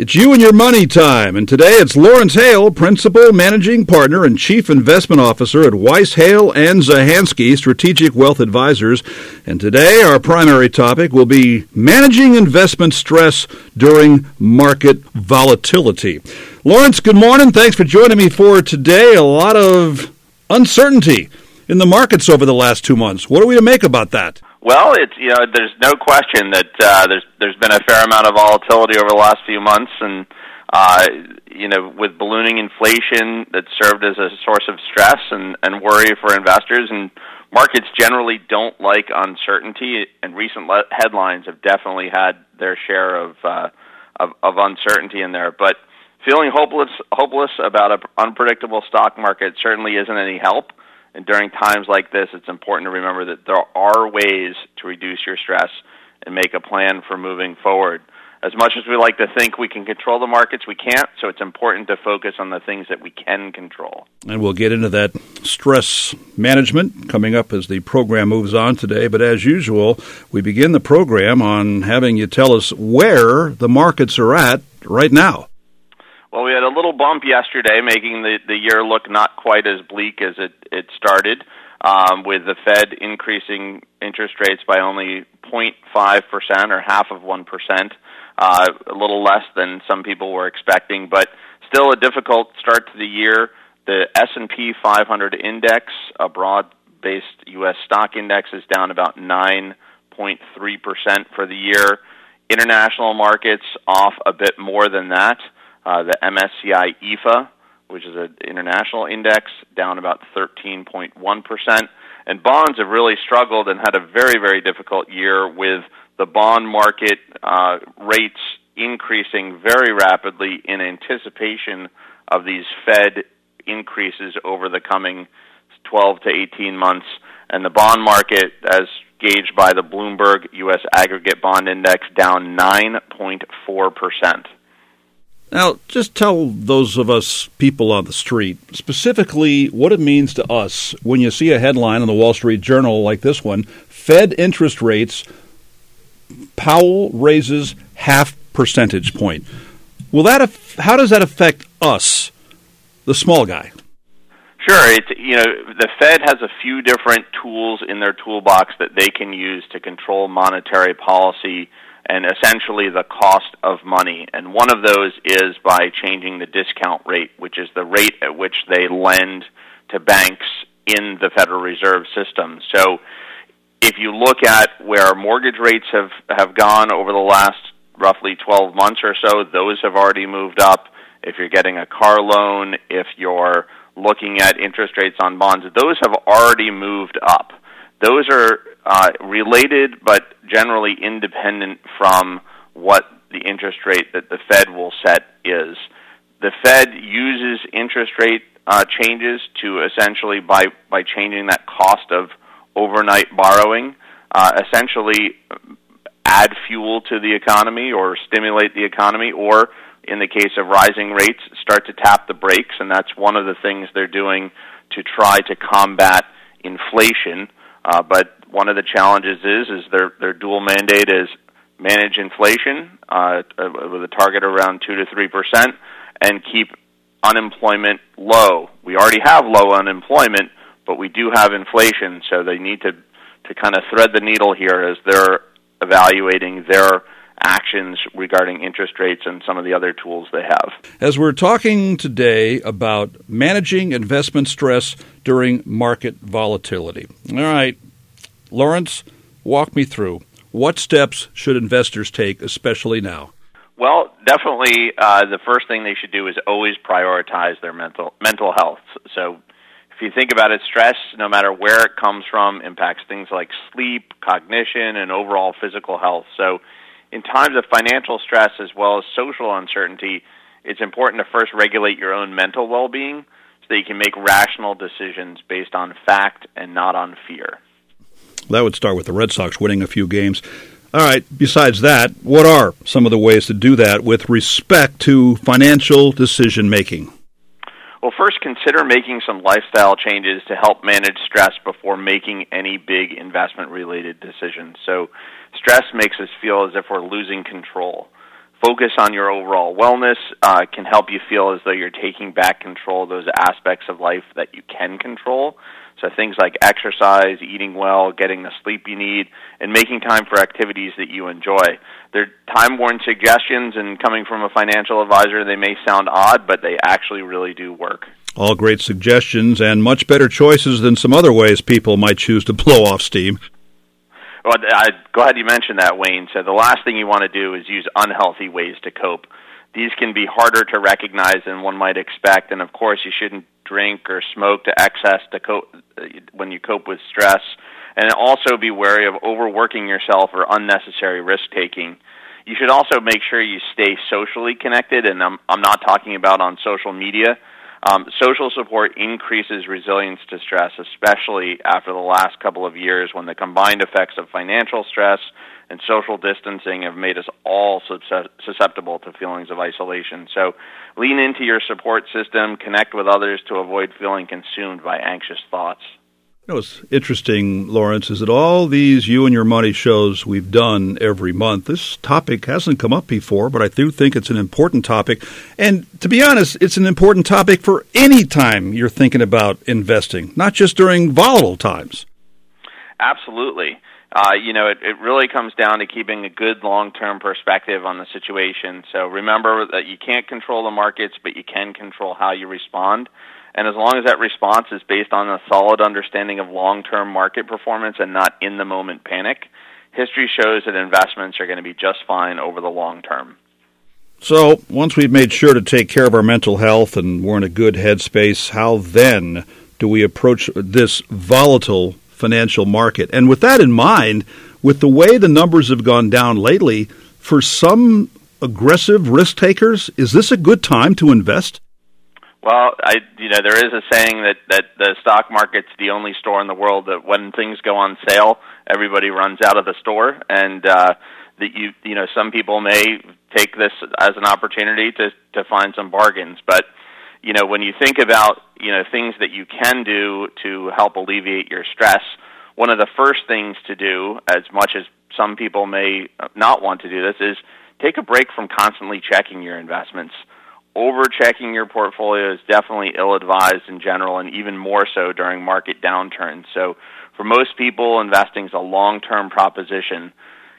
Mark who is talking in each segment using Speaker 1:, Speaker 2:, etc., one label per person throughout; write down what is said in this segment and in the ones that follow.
Speaker 1: It's you and your money time, and today it's Lawrence Hale, Principal Managing Partner and Chief Investment Officer at Weiss Hale and Zahansky Strategic Wealth Advisors. And today our primary topic will be managing investment stress during market volatility. Lawrence, good morning. Thanks for joining me for today. A lot of uncertainty in the markets over the last two months. What are we to make about that?
Speaker 2: Well, it's you know, there's no question that uh, there's there's been a fair amount of volatility over the last few months, and uh, you know, with ballooning inflation that served as a source of stress and and worry for investors, and markets generally don't like uncertainty. And recent le- headlines have definitely had their share of uh, of, of uncertainty in there, but. Feeling hopeless, hopeless about an unpredictable stock market certainly isn't any help. And during times like this, it's important to remember that there are ways to reduce your stress and make a plan for moving forward. As much as we like to think we can control the markets, we can't, so it's important to focus on the things that we can control.
Speaker 1: And we'll get into that stress management coming up as the program moves on today. But as usual, we begin the program on having you tell us where the markets are at right now.
Speaker 2: Well, we had a little bump yesterday, making the, the year look not quite as bleak as it, it started, um, with the Fed increasing interest rates by only 0.5% or half of 1%, uh, a little less than some people were expecting, but still a difficult start to the year. The S&P 500 index, a broad-based U.S. stock index, is down about 9.3% for the year. International markets off a bit more than that. Uh, the MSCI EAFE, which is an international index, down about 13.1%. And bonds have really struggled and had a very, very difficult year with the bond market uh, rates increasing very rapidly in anticipation of these Fed increases over the coming 12 to 18 months. And the bond market, as gauged by the Bloomberg U.S. Aggregate Bond Index, down 9.4%.
Speaker 1: Now, just tell those of us people on the street specifically what it means to us when you see a headline in the Wall Street Journal like this one Fed interest rates, Powell raises half percentage point. Will that how does that affect us, the small guy?
Speaker 2: Sure, it's you know the Fed has a few different tools in their toolbox that they can use to control monetary policy and essentially the cost of money. And one of those is by changing the discount rate, which is the rate at which they lend to banks in the Federal Reserve system. So if you look at where mortgage rates have, have gone over the last roughly 12 months or so, those have already moved up. If you're getting a car loan, if you're looking at interest rates on bonds, those have already moved up. Those are uh, related but generally independent from what the interest rate that the Fed will set is. The Fed uses interest rate uh, changes to essentially by by changing that cost of overnight borrowing, uh, essentially add fuel to the economy or stimulate the economy, or in the case of rising rates, start to tap the brakes, and that's one of the things they're doing to try to combat inflation. Uh, but one of the challenges is is their their dual mandate is manage inflation uh, with a target around two to three percent and keep unemployment low. We already have low unemployment, but we do have inflation, so they need to to kind of thread the needle here as they're evaluating their actions regarding interest rates and some of the other tools they have.
Speaker 1: As we're talking today about managing investment stress during market volatility. All right, Lawrence, walk me through. What steps should investors take, especially now?
Speaker 2: Well, definitely, uh, the first thing they should do is always prioritize their mental mental health. So, if you think about it, stress, no matter where it comes from, impacts things like sleep, cognition, and overall physical health. So, in times of financial stress as well as social uncertainty, it's important to first regulate your own mental well-being so that you can make rational decisions based on fact and not on fear.
Speaker 1: That would start with the Red Sox winning a few games. All right, besides that, what are some of the ways to do that with respect to financial decision making?
Speaker 2: Well, first, consider making some lifestyle changes to help manage stress before making any big investment related decisions. So, stress makes us feel as if we're losing control. focus on your overall wellness uh, can help you feel as though you're taking back control of those aspects of life that you can control. So things like exercise, eating well, getting the sleep you need, and making time for activities that you enjoy. They're time-worn suggestions, and coming from a financial advisor, they may sound odd, but they actually really do work.
Speaker 1: All great suggestions and much better choices than some other ways people might choose to blow off steam.
Speaker 2: Well, I'm glad you mentioned that, Wayne. So the last thing you want to do is use unhealthy ways to cope. These can be harder to recognize than one might expect, and of course, you shouldn't drink or smoke to excess to cope when you cope with stress. And also be wary of overworking yourself or unnecessary risk taking. You should also make sure you stay socially connected, and I'm, I'm not talking about on social media. Um, social support increases resilience to stress, especially after the last couple of years when the combined effects of financial stress and social distancing have made us all susceptible to feelings of isolation. So lean into your support system, connect with others to avoid feeling consumed by anxious thoughts.
Speaker 1: You know, what's interesting, Lawrence, is that all these You and Your Money shows we've done every month, this topic hasn't come up before, but I do think it's an important topic. And to be honest, it's an important topic for any time you're thinking about investing, not just during volatile times.
Speaker 2: Absolutely. Uh, you know, it, it really comes down to keeping a good long term perspective on the situation. So remember that you can't control the markets, but you can control how you respond. And as long as that response is based on a solid understanding of long term market performance and not in the moment panic, history shows that investments are going to be just fine over the long term.
Speaker 1: So, once we've made sure to take care of our mental health and we're in a good headspace, how then do we approach this volatile financial market? And with that in mind, with the way the numbers have gone down lately, for some aggressive risk takers, is this a good time to invest?
Speaker 2: Well, I you know there is a saying that that the stock market's the only store in the world that when things go on sale, everybody runs out of the store, and uh, that you you know some people may take this as an opportunity to to find some bargains, but you know when you think about you know things that you can do to help alleviate your stress, one of the first things to do, as much as some people may not want to do this, is take a break from constantly checking your investments over checking your portfolio is definitely ill advised in general and even more so during market downturns. So for most people, investing is a long term proposition.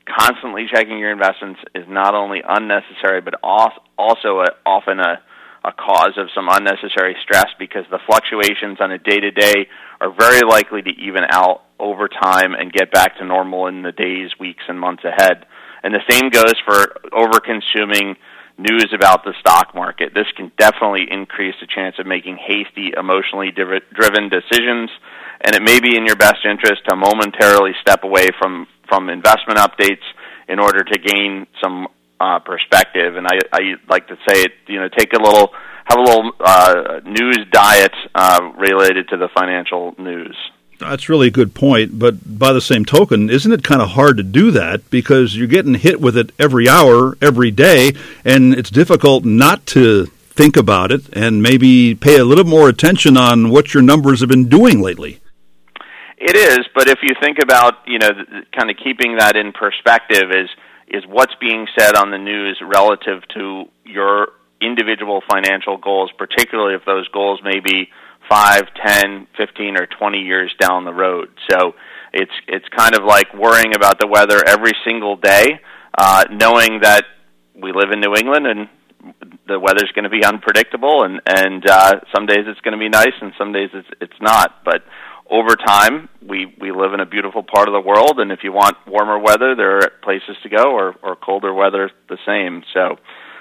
Speaker 2: Constantly checking your investments is not only unnecessary, but also often a, a cause of some unnecessary stress because the fluctuations on a day to day are very likely to even out over time and get back to normal in the days, weeks, and months ahead. And the same goes for over consuming news about the stock market. This can definitely increase the chance of making hasty, emotionally driven decisions, and it may be in your best interest to momentarily step away from, from investment updates in order to gain some uh, perspective. And I, I like to say, it, you know, take a little, have a little uh, news diet uh, related to the financial news.
Speaker 1: That's really a good point. But by the same token, isn't it kind of hard to do that because you're getting hit with it every hour, every day, and it's difficult not to think about it and maybe pay a little more attention on what your numbers have been doing lately?
Speaker 2: It is, but if you think about, you know, kind of keeping that in perspective is is what's being said on the news relative to your individual financial goals, particularly if those goals may be five, ten, fifteen, or 20 years down the road. So it's it's kind of like worrying about the weather every single day, uh, knowing that we live in New England and the weather's going to be unpredictable, and and uh, some days it's going to be nice, and some days it's it's not. But over time, we we live in a beautiful part of the world, and if you want warmer weather, there are places to go, or or colder weather, the same. So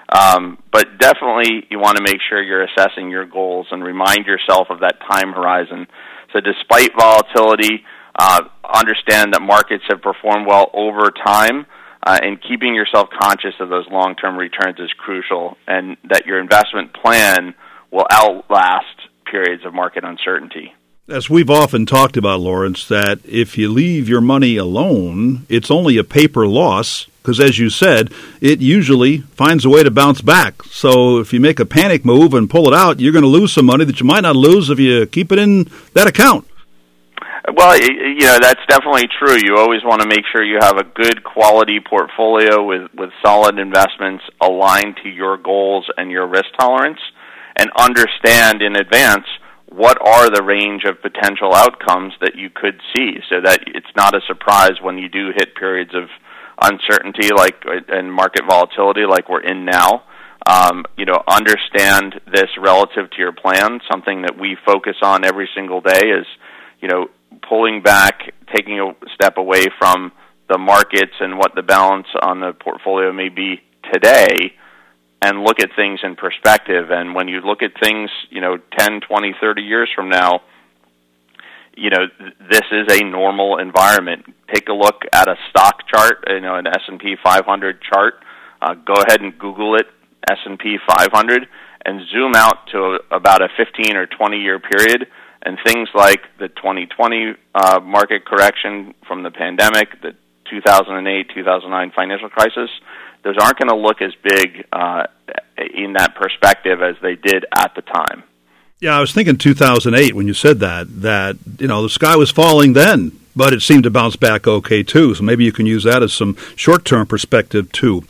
Speaker 2: um, but definitely, you want to make sure you're assessing your goals and remind yourself of that time horizon. So, despite volatility, uh, understand that markets have performed well over time, uh, and keeping yourself conscious of those long term returns is crucial, and that your investment plan will outlast periods of market uncertainty.
Speaker 1: As we've often talked about, Lawrence, that if you leave your money alone, it's only a paper loss because as you said, it usually finds a way to bounce back. So if you make a panic move and pull it out, you're going to lose some money that you might not lose if you keep it in that account.
Speaker 2: Well, you know that's definitely true. You always want to make sure you have a good quality portfolio with with solid investments aligned to your goals and your risk tolerance, and understand in advance what are the range of potential outcomes that you could see, so that it's not a surprise when you do hit periods of uncertainty like and market volatility like we're in now. Um, you know, understand this relative to your plan. Something that we focus on every single day is, you know, pulling back, taking a step away from the markets and what the balance on the portfolio may be today and look at things in perspective and when you look at things, you know, 10, 20, 30 years from now, you know, this is a normal environment. Take a look at a stock chart, you know, an S&P 500 chart. Uh, go ahead and Google it, S&P 500, and zoom out to about a 15 or 20 year period and things like the 2020 uh, market correction from the pandemic, the 2008 2009 financial crisis, those aren't going to look as big uh, in that perspective as they did at the time.
Speaker 1: Yeah, I was thinking 2008 when you said that, that, you know, the sky was falling then, but it seemed to bounce back okay too. So maybe you can use that as some short term perspective too.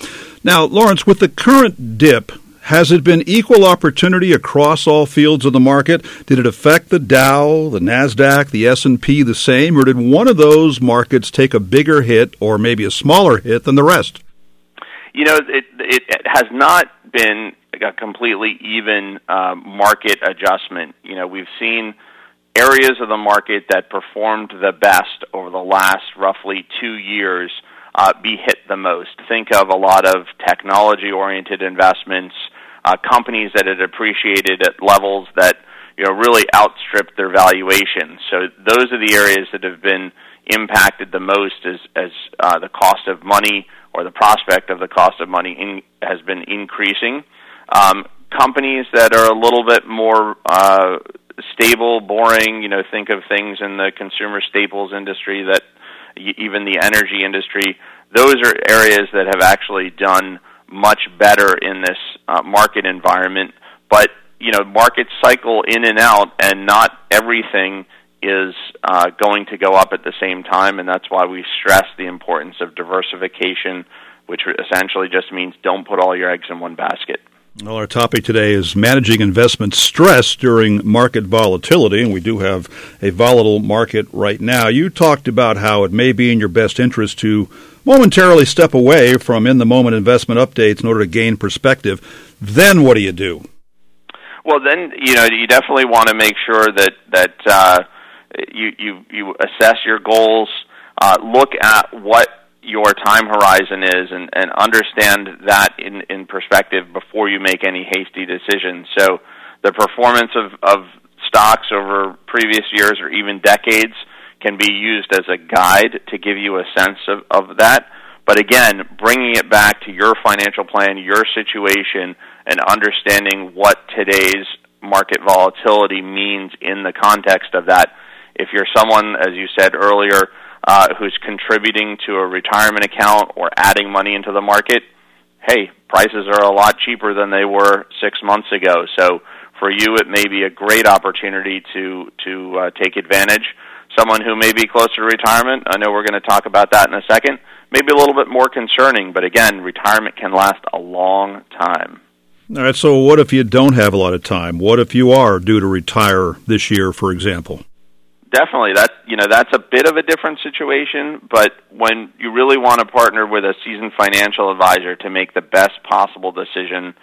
Speaker 1: Now, Lawrence, with the current dip has it been equal opportunity across all fields of the market? Did it affect the Dow, the Nasdaq, the S&P the same or did one of those markets take a bigger hit or maybe a smaller hit than the rest?
Speaker 2: You know, it it, it has not been a completely even uh, market adjustment. You know, we've seen areas of the market that performed the best over the last roughly 2 years uh, be hit the most. Think of a lot of technology oriented investments, uh, companies that had appreciated at levels that you know really outstripped their valuation. So those are the areas that have been impacted the most as as uh, the cost of money or the prospect of the cost of money in, has been increasing. Um, companies that are a little bit more uh, stable, boring. You know, think of things in the consumer staples industry that even the energy industry. Those are areas that have actually done much better in this uh, market environment. But you know, markets cycle in and out, and not everything is uh, going to go up at the same time, and that's why we stress the importance of diversification, which essentially just means don't put all your eggs in one basket.
Speaker 1: Well, our topic today is managing investment stress during market volatility, and we do have a volatile market right now. You talked about how it may be in your best interest to momentarily step away from in the moment investment updates in order to gain perspective. Then what do you do?
Speaker 2: Well, then you know you definitely want to make sure that that uh, you you you assess your goals, uh, look at what your time horizon is, and, and understand that in in perspective before you make any hasty decisions. So, the performance of of stocks over previous years or even decades can be used as a guide to give you a sense of, of that. But again, bringing it back to your financial plan, your situation, and understanding what today's market volatility means in the context of that. If you're someone, as you said earlier, uh, who's contributing to a retirement account or adding money into the market, hey, prices are a lot cheaper than they were six months ago. So for you, it may be a great opportunity to to uh, take advantage someone who may be closer to retirement. I know we're going to talk about that in a second. Maybe a little bit more concerning, but again, retirement can last a long time.
Speaker 1: All right, so what if you don't have a lot of time? What if you are due to retire this year, for example?
Speaker 2: Definitely, that you know that's a bit of a different situation. But when you really want to partner with a seasoned financial advisor to make the best possible decision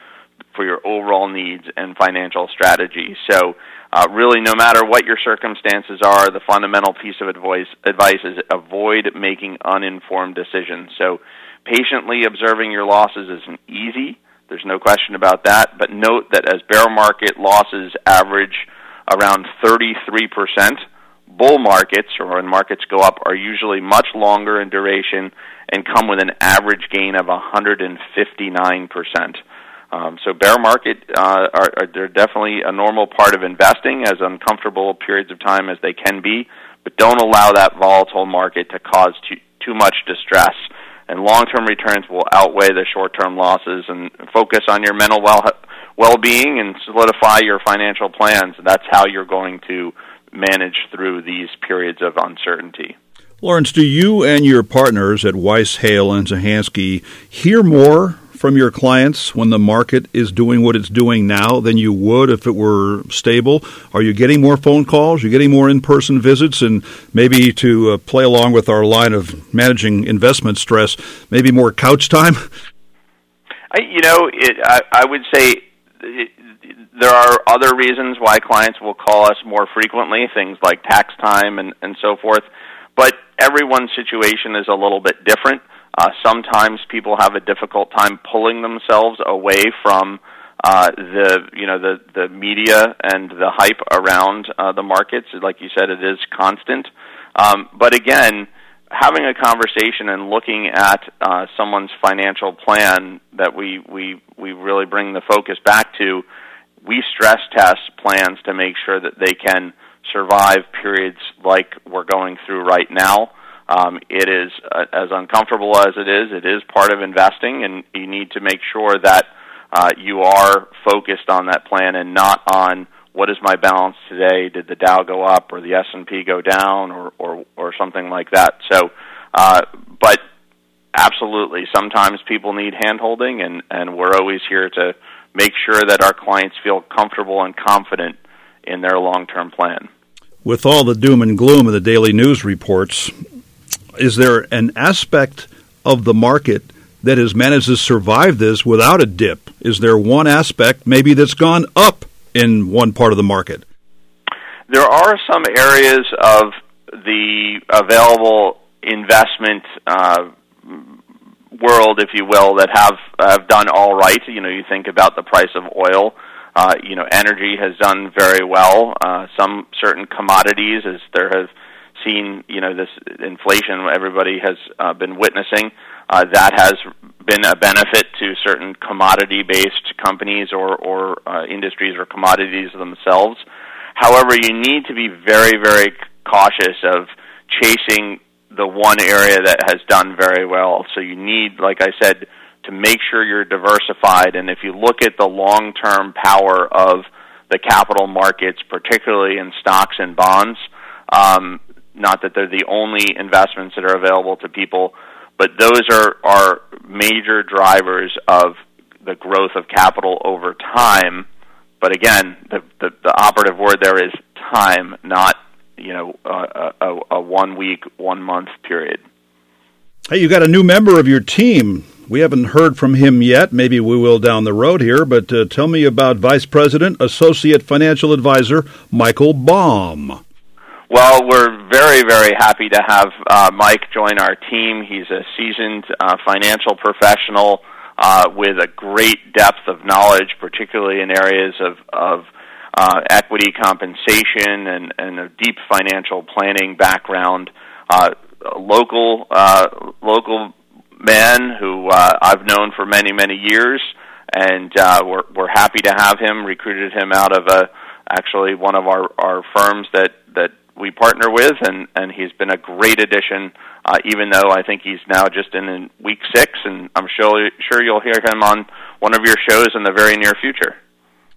Speaker 2: for your overall needs and financial strategy, so uh, really, no matter what your circumstances are, the fundamental piece of advice, advice is avoid making uninformed decisions. So, patiently observing your losses isn't easy. There's no question about that. But note that as bear market losses average around 33%, bull markets, or when markets go up, are usually much longer in duration and come with an average gain of 159%. Um, so bear market uh, are, are they're definitely a normal part of investing, as uncomfortable periods of time as they can be. But don't allow that volatile market to cause too, too much distress. And long-term returns will outweigh the short-term losses. And focus on your mental well well-being and solidify your financial plans. That's how you're going to manage through these periods of uncertainty.
Speaker 1: Lawrence, do you and your partners at Weiss, Hale, and Zahansky hear more from your clients when the market is doing what it's doing now than you would if it were stable? Are you getting more phone calls? Are you getting more in person visits? And maybe to uh, play along with our line of managing investment stress, maybe more couch time?
Speaker 2: I, you know, it, I, I would say it, there are other reasons why clients will call us more frequently, things like tax time and, and so forth. But everyone's situation is a little bit different. Uh, sometimes people have a difficult time pulling themselves away from uh, the you know the the media and the hype around uh, the markets. Like you said, it is constant. Um, but again, having a conversation and looking at uh, someone's financial plan that we we we really bring the focus back to. We stress test plans to make sure that they can survive periods like we're going through right now. Um, it is uh, as uncomfortable as it is. It is part of investing, and you need to make sure that uh, you are focused on that plan and not on what is my balance today? Did the Dow go up or the S and P go down or or or something like that? So, uh, but absolutely, sometimes people need handholding, and and we're always here to make sure that our clients feel comfortable and confident in their long term plan.
Speaker 1: With all the doom and gloom of the daily news reports, is there an aspect of the market that has managed to survive this without a dip? Is there one aspect maybe that's gone up in one part of the market?
Speaker 2: There are some areas of the available investment uh, world, if you will, that have have done all right. You know, you think about the price of oil. Uh, you know, energy has done very well. Uh, some certain commodities, as there have seen, you know, this inflation everybody has uh, been witnessing, uh, that has been a benefit to certain commodity-based companies or, or uh, industries or commodities themselves. However, you need to be very, very cautious of chasing the one area that has done very well. So you need, like I said, to make sure you're diversified. And if you look at the long-term power of the capital markets, particularly in stocks and bonds, um, not that they're the only investments that are available to people, but those are are major drivers of the growth of capital over time. But again, the the, the operative word there is time, not you know a, a, a one week, one month period.
Speaker 1: Hey, you got a new member of your team. We haven't heard from him yet. Maybe we will down the road here. But uh, tell me about Vice President, Associate Financial Advisor Michael Baum.
Speaker 2: Well, we're very, very happy to have uh, Mike join our team. He's a seasoned uh, financial professional uh, with a great depth of knowledge, particularly in areas of, of uh, equity compensation and, and a deep financial planning background. Uh, local, uh, local man who uh, I've known for many, many years, and uh, we're, we're happy to have him. Recruited him out of a actually one of our, our firms that that we partner with, and and he's been a great addition. Uh, even though I think he's now just in, in week six, and I'm sure sure you'll hear him on one of your shows in the very near future.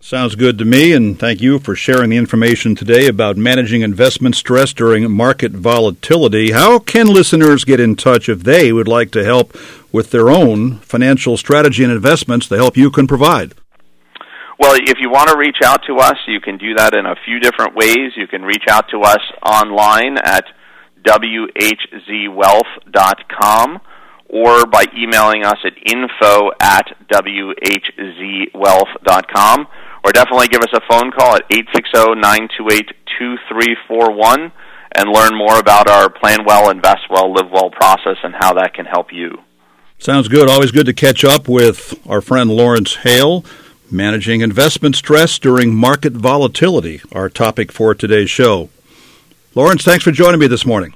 Speaker 1: Sounds good to me, and thank you for sharing the information today about managing investment stress during market volatility. How can listeners get in touch if they would like to help with their own financial strategy and investments, the help you can provide?
Speaker 2: Well, if you want to reach out to us, you can do that in a few different ways. You can reach out to us online at whzwealth.com or by emailing us at info at whzwealth.com or definitely give us a phone call at 860-928-2341 and learn more about our plan well, invest well, live well process and how that can help you.
Speaker 1: Sounds good. Always good to catch up with our friend Lawrence Hale. Managing investment stress during market volatility, our topic for today's show. Lawrence, thanks for joining me this morning.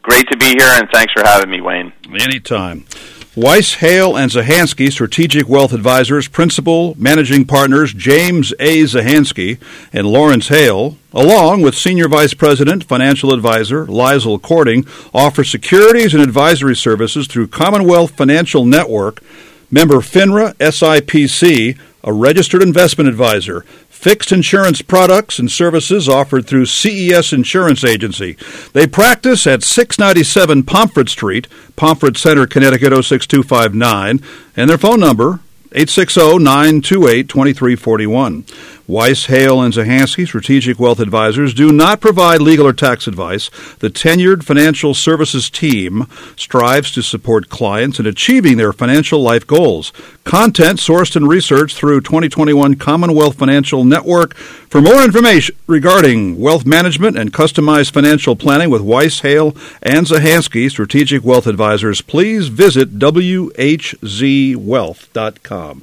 Speaker 2: Great to be here, and thanks for having me, Wayne.
Speaker 1: Anytime. Weiss, Hale, and Zahansky, Strategic Wealth Advisors, Principal Managing Partners James A. Zahansky and Lawrence Hale, along with Senior Vice President, Financial Advisor Liesl Cording, offer securities and advisory services through Commonwealth Financial Network, member FINRA SIPC, a registered investment advisor. Fixed insurance products and services offered through CES Insurance Agency. They practice at 697 Pomfret Street, Pomfret Center, Connecticut 06259, and their phone number 860-928-2341. Weiss, Hale, and Zahansky Strategic Wealth Advisors do not provide legal or tax advice. The tenured financial services team strives to support clients in achieving their financial life goals. Content sourced and researched through 2021 Commonwealth Financial Network. For more information regarding wealth management and customized financial planning with Weiss, Hale, and Zahansky Strategic Wealth Advisors, please visit whzwealth.com.